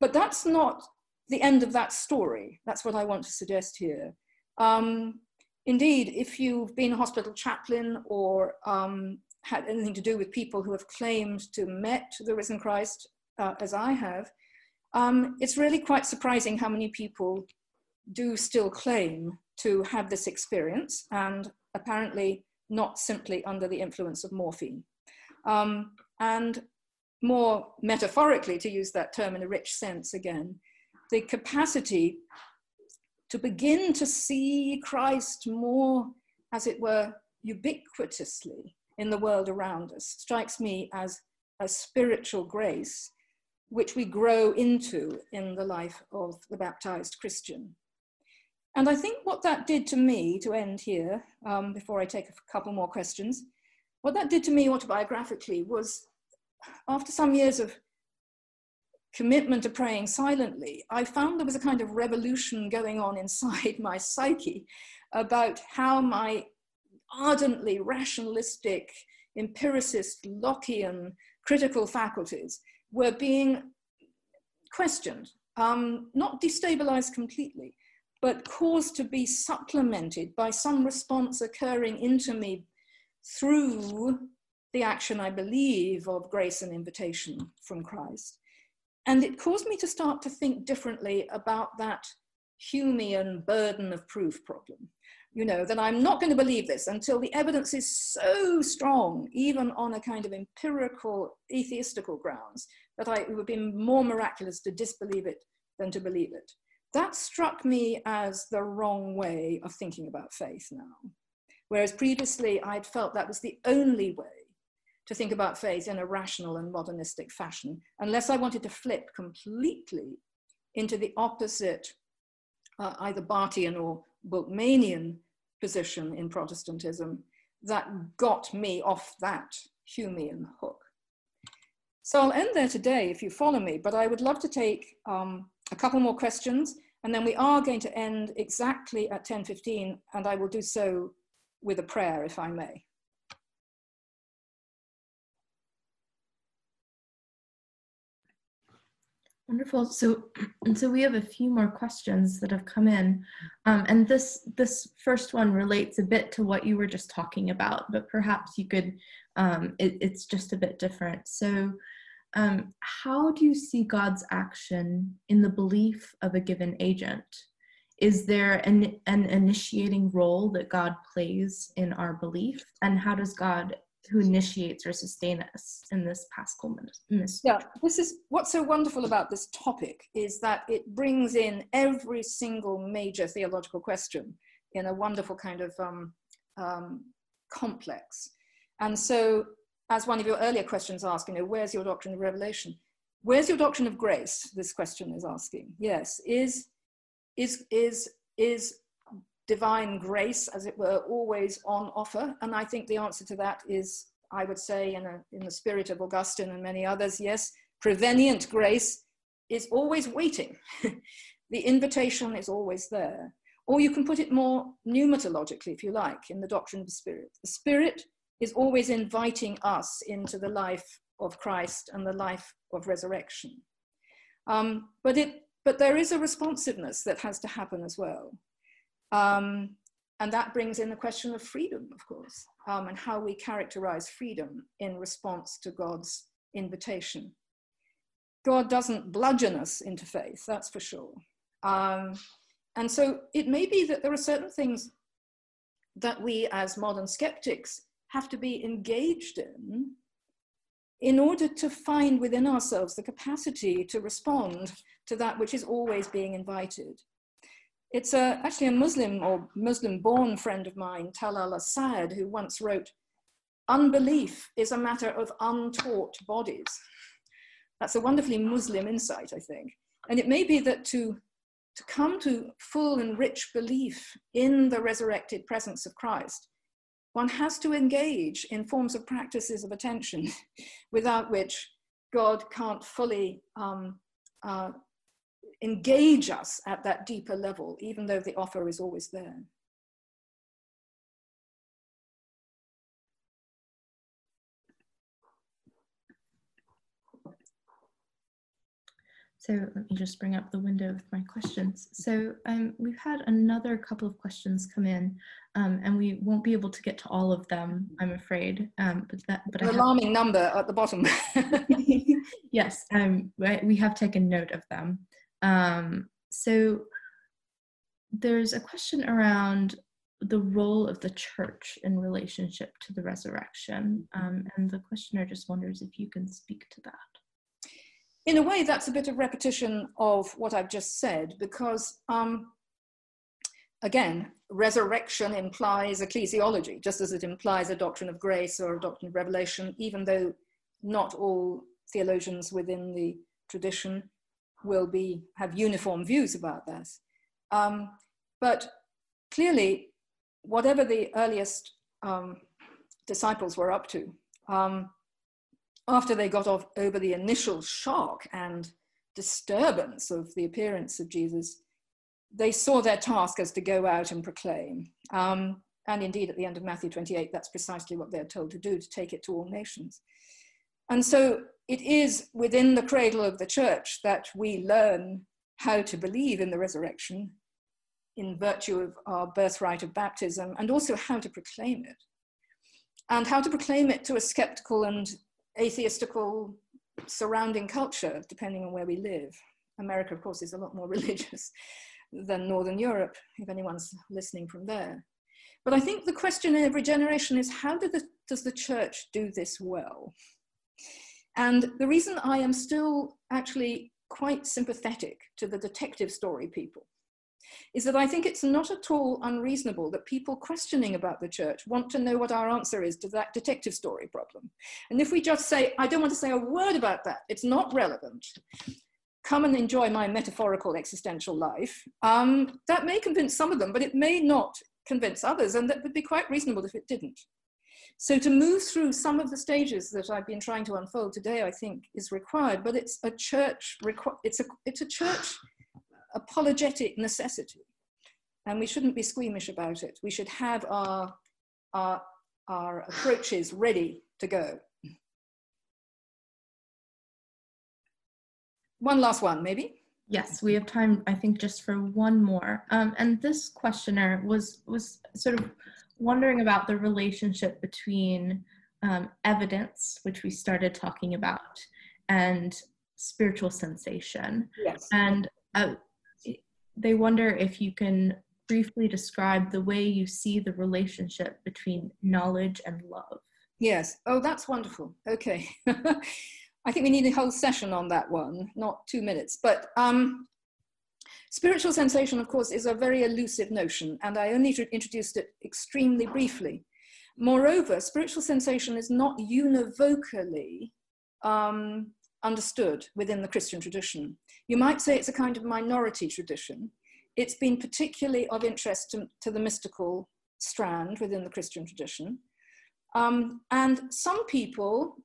But that's not the end of that story. That's what I want to suggest here. Um, indeed, if you've been a hospital chaplain or um, had anything to do with people who have claimed to met the risen Christ, uh, as I have, um, it's really quite surprising how many people do still claim to have this experience and apparently not simply under the influence of morphine. Um, and more metaphorically, to use that term in a rich sense again, the capacity to begin to see Christ more, as it were, ubiquitously in the world around us strikes me as a spiritual grace which we grow into in the life of the baptized Christian. And I think what that did to me, to end here, um, before I take a couple more questions, what that did to me autobiographically was after some years of commitment to praying silently, I found there was a kind of revolution going on inside my psyche about how my ardently rationalistic, empiricist, Lockean critical faculties were being questioned, um, not destabilized completely, but caused to be supplemented by some response occurring into me through the action, I believe, of grace and invitation from Christ. And it caused me to start to think differently about that Humean burden of proof problem you know, that I'm not going to believe this until the evidence is so strong, even on a kind of empirical, atheistical grounds, that I, it would be more miraculous to disbelieve it than to believe it. That struck me as the wrong way of thinking about faith now. Whereas previously I'd felt that was the only way to think about faith in a rational and modernistic fashion, unless I wanted to flip completely into the opposite, uh, either Barthian or Bultmannian position in Protestantism that got me off that Humean hook. So I'll end there today if you follow me, but I would love to take um, a couple more questions and then we are going to end exactly at 10.15 and I will do so with a prayer if I may. Wonderful. So, so we have a few more questions that have come in, um, and this this first one relates a bit to what you were just talking about, but perhaps you could. Um, it, it's just a bit different. So, um, how do you see God's action in the belief of a given agent? Is there an an initiating role that God plays in our belief, and how does God who initiates or sustains us in this paschal mystery. Yeah, this is what's so wonderful about this topic is that it brings in every single major theological question in a wonderful kind of um, um, complex. And so, as one of your earlier questions asked, you know, where's your doctrine of revelation? Where's your doctrine of grace? This question is asking. Yes, is is is is divine grace, as it were, always on offer? And I think the answer to that is, I would say, in, a, in the spirit of Augustine and many others, yes, prevenient grace is always waiting. the invitation is always there. Or you can put it more pneumatologically, if you like, in the doctrine of the Spirit. The Spirit is always inviting us into the life of Christ and the life of resurrection. Um, but, it, but there is a responsiveness that has to happen as well. Um, and that brings in the question of freedom, of course, um, and how we characterize freedom in response to God's invitation. God doesn't bludgeon us into faith, that's for sure. Um, and so it may be that there are certain things that we as modern skeptics have to be engaged in in order to find within ourselves the capacity to respond to that which is always being invited. It's a, actually a Muslim or Muslim born friend of mine, Talal Asad, who once wrote, Unbelief is a matter of untaught bodies. That's a wonderfully Muslim insight, I think. And it may be that to, to come to full and rich belief in the resurrected presence of Christ one has to engage in forms of practices of attention without which God can't fully um, uh, engage us at that deeper level, even though the offer is always there. So let me just bring up the window with my questions. So um, we've had another couple of questions come in, um, and we won't be able to get to all of them, I'm afraid. Um, but that, but An alarming number at the bottom. yes, um, we have taken note of them. Um, so there's a question around the role of the church in relationship to the resurrection, um, and the questioner just wonders if you can speak to that. In a way, that's a bit of repetition of what I've just said, because um, again, resurrection implies ecclesiology, just as it implies a doctrine of grace or a doctrine of revelation, even though not all theologians within the tradition will be have uniform views about this. Um, but clearly, whatever the earliest um, disciples were up to, um, after they got off over the initial shock and disturbance of the appearance of Jesus, they saw their task as to go out and proclaim. Um, and indeed, at the end of Matthew 28, that's precisely what they're told to do to take it to all nations. And so it is within the cradle of the church that we learn how to believe in the resurrection in virtue of our birthright of baptism and also how to proclaim it. And how to proclaim it to a skeptical and atheistical surrounding culture, depending on where we live. America, of course, is a lot more religious than Northern Europe, if anyone's listening from there. But I think the question in every generation is how the, does the church do this well? And the reason I am still actually quite sympathetic to the detective story people is that I think it's not at all unreasonable that people questioning about the church want to know what our answer is to that detective story problem. And if we just say, I don't want to say a word about that, it's not relevant, come and enjoy my metaphorical existential life, um, that may convince some of them, but it may not convince others, and that would be quite reasonable if it didn't. So to move through some of the stages that I've been trying to unfold today, I think is required, but it's a church, it's a, it's a church apologetic necessity. And we shouldn't be squeamish about it. We should have our, our, our approaches ready to go. One last one, maybe? Yes, we have time, I think, just for one more. Um, and this questioner was, was sort of wondering about the relationship between um, evidence, which we started talking about, and spiritual sensation. Yes. And uh, they wonder if you can briefly describe the way you see the relationship between knowledge and love. Yes. Oh, that's wonderful. Okay. I think we need a whole session on that one, not two minutes. But um, spiritual sensation, of course, is a very elusive notion, and I only introduced it extremely briefly. Moreover, spiritual sensation is not univocally um, understood within the Christian tradition. You might say it's a kind of minority tradition. It's been particularly of interest to, to the mystical strand within the Christian tradition. Um, and some people,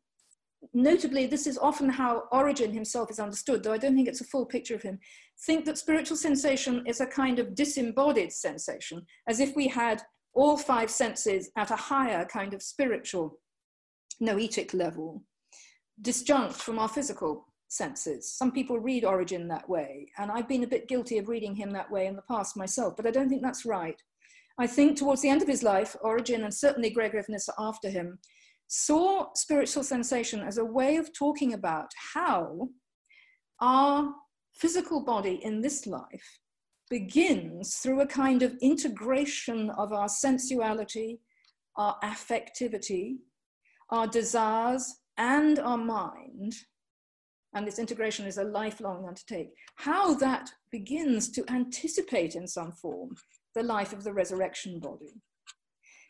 notably, this is often how Origen himself is understood, though I don't think it's a full picture of him, think that spiritual sensation is a kind of disembodied sensation, as if we had all five senses at a higher kind of spiritual noetic level disjunct from our physical senses. Some people read Origen that way, and I've been a bit guilty of reading him that way in the past myself, but I don't think that's right. I think towards the end of his life, Origen and certainly Gregory of Nyssa after him saw spiritual sensation as a way of talking about how our physical body in this life begins through a kind of integration of our sensuality, our affectivity, our desires, and our mind, and this integration is a lifelong undertake, how that begins to anticipate in some form the life of the resurrection body.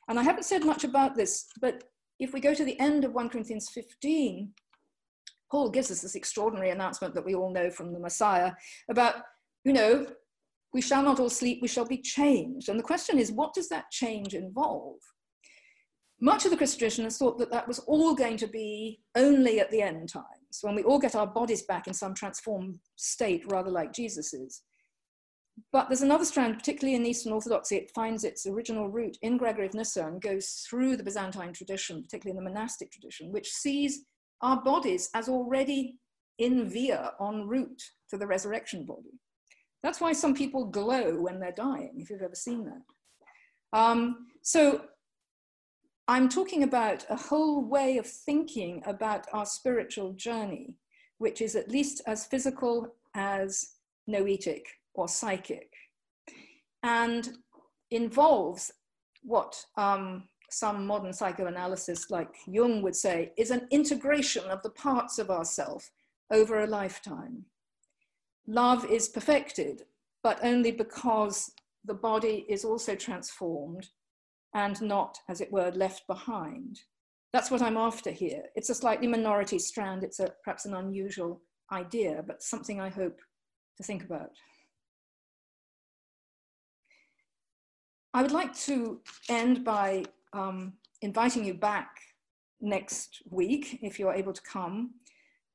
And I haven't said much about this, but if we go to the end of 1 Corinthians 15, Paul gives us this extraordinary announcement that we all know from the Messiah about, you know, we shall not all sleep, we shall be changed. And the question is, what does that change involve? much of the Christian tradition has thought that that was all going to be only at the end times, when we all get our bodies back in some transformed state, rather like Jesus is. But there's another strand, particularly in Eastern Orthodoxy, it finds its original root in Gregory of Nyssa and goes through the Byzantine tradition, particularly in the monastic tradition, which sees our bodies as already in via, en route to the resurrection body. That's why some people glow when they're dying, if you've ever seen that. Um, so I'm talking about a whole way of thinking about our spiritual journey, which is at least as physical as noetic or psychic, and involves what um, some modern psychoanalysts like Jung would say is an integration of the parts of ourself over a lifetime. Love is perfected, but only because the body is also transformed and not, as it were, left behind. That's what I'm after here. It's a slightly minority strand. It's a, perhaps an unusual idea, but something I hope to think about. I would like to end by um, inviting you back next week if you're able to come.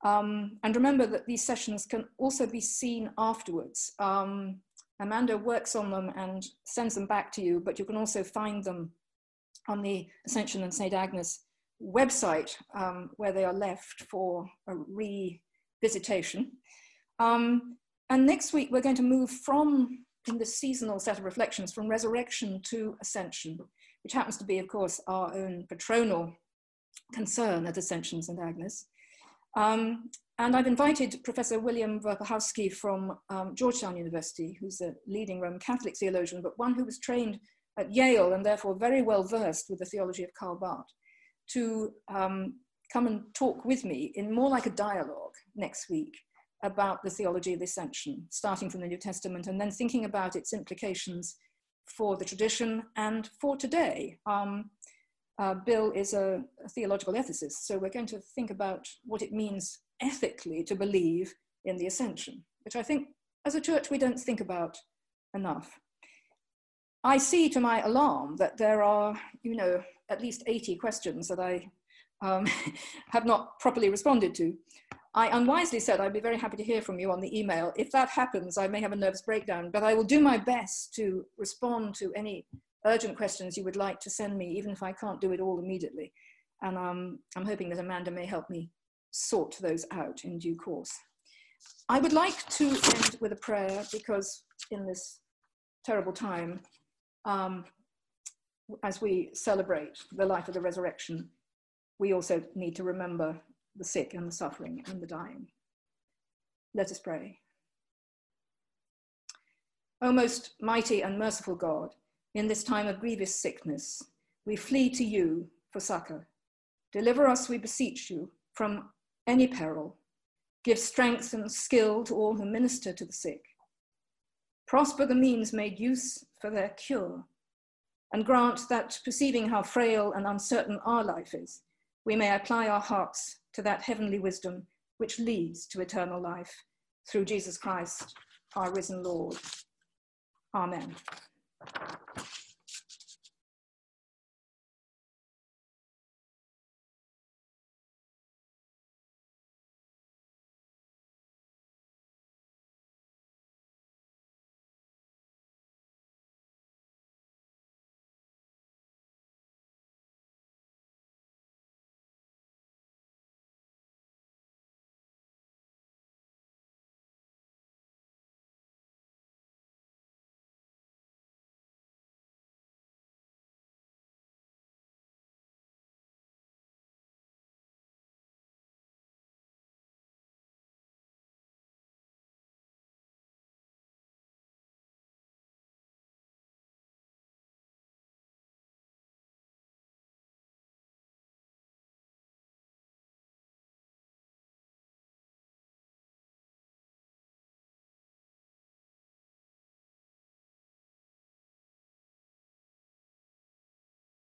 Um, and remember that these sessions can also be seen afterwards. Um, Amanda works on them and sends them back to you, but you can also find them on the Ascension and St. Agnes website um, where they are left for a revisitation. Um, and next week, we're going to move from, in the seasonal set of reflections, from resurrection to ascension, which happens to be, of course, our own patronal concern at Ascension St. Agnes. Um, and I've invited Professor William Werpehowski from um, Georgetown University, who's a leading Roman Catholic theologian, but one who was trained at Yale and therefore very well versed with the theology of Karl Barth, to um, come and talk with me in more like a dialogue next week about the theology of the ascension, starting from the New Testament and then thinking about its implications for the tradition and for today. Um, uh, Bill is a, a, theological ethicist, so we're going to think about what it means ethically to believe in the ascension, which I think as a church we don't think about enough. I see to my alarm that there are, you know, at least 80 questions that I um, have not properly responded to. I unwisely said I'd be very happy to hear from you on the email. If that happens, I may have a nervous breakdown, but I will do my best to respond to any urgent questions you would like to send me, even if I can't do it all immediately. And um, I'm hoping that Amanda may help me sort those out in due course. I would like to end with a prayer because in this terrible time, um, as we celebrate the life of the resurrection, we also need to remember the sick and the suffering and the dying. Let us pray. O most mighty and merciful God, in this time of grievous sickness, we flee to you for succor. Deliver us, we beseech you, from any peril. Give strength and skill to all who minister to the sick. Prosper the means made use for their cure, and grant that, perceiving how frail and uncertain our life is, we may apply our hearts to that heavenly wisdom which leads to eternal life through Jesus Christ, our risen Lord. Amen.